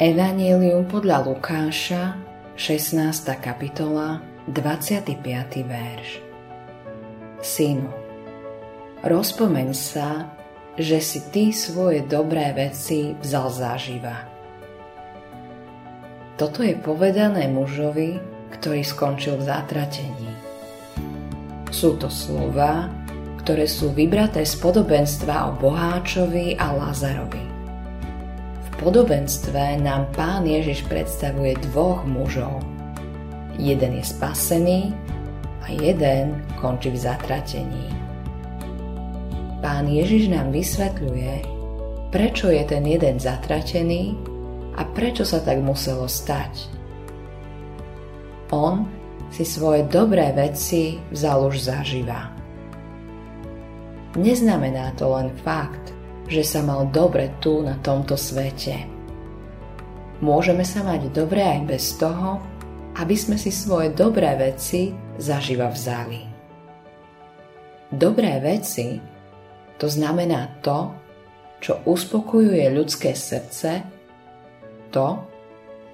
Evangelium podľa Lukáša, 16. kapitola, 25. verš. Synu, rozpomeň sa, že si ty svoje dobré veci vzal zaživa. Toto je povedané mužovi, ktorý skončil v zatratení. Sú to slova, ktoré sú vybraté z podobenstva o Boháčovi a Lázarovi podobenstve nám pán Ježiš predstavuje dvoch mužov. Jeden je spasený a jeden končí v zatratení. Pán Ježiš nám vysvetľuje, prečo je ten jeden zatratený a prečo sa tak muselo stať. On si svoje dobré veci vzal už zaživa. Neznamená to len fakt, že sa mal dobre tu na tomto svete. Môžeme sa mať dobre aj bez toho, aby sme si svoje dobré veci zaživa vzali. Dobré veci to znamená to, čo uspokojuje ľudské srdce, to,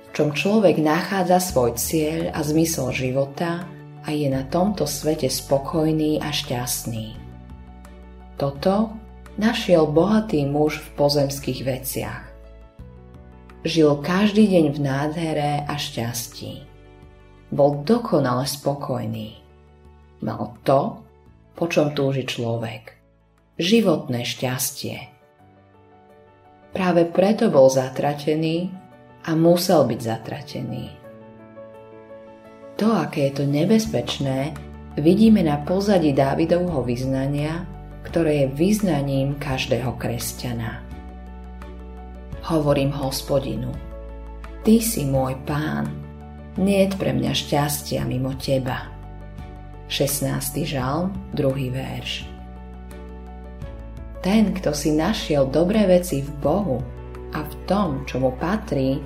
v čom človek nachádza svoj cieľ a zmysel života a je na tomto svete spokojný a šťastný. Toto našiel bohatý muž v pozemských veciach. Žil každý deň v nádhere a šťastí. Bol dokonale spokojný. Mal to, po čom túži človek. Životné šťastie. Práve preto bol zatratený a musel byť zatratený. To, aké je to nebezpečné, vidíme na pozadí Dávidovho vyznania ktoré je vyznaním každého kresťana. Hovorím hospodinu, Ty si môj pán, nie pre mňa šťastia mimo Teba. 16. žalm, 2. verš. Ten, kto si našiel dobré veci v Bohu a v tom, čo mu patrí,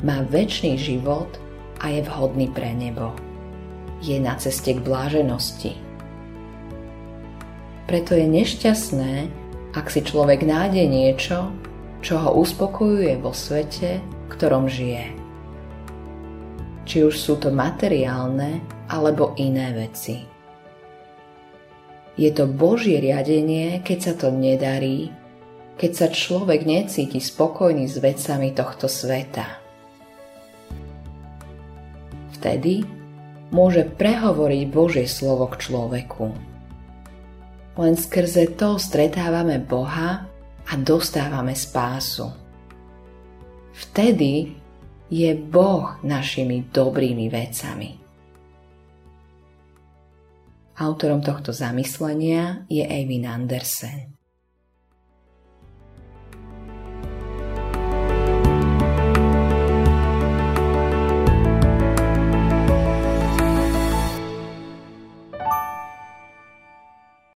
má väčší život a je vhodný pre nebo. Je na ceste k bláženosti preto je nešťastné, ak si človek nájde niečo, čo ho uspokojuje vo svete, v ktorom žije. Či už sú to materiálne alebo iné veci. Je to Božie riadenie, keď sa to nedarí, keď sa človek necíti spokojný s vecami tohto sveta. Vtedy môže prehovoriť Božie slovo k človeku len skrze to stretávame Boha a dostávame spásu. Vtedy je Boh našimi dobrými vecami. Autorom tohto zamyslenia je Eivin Andersen.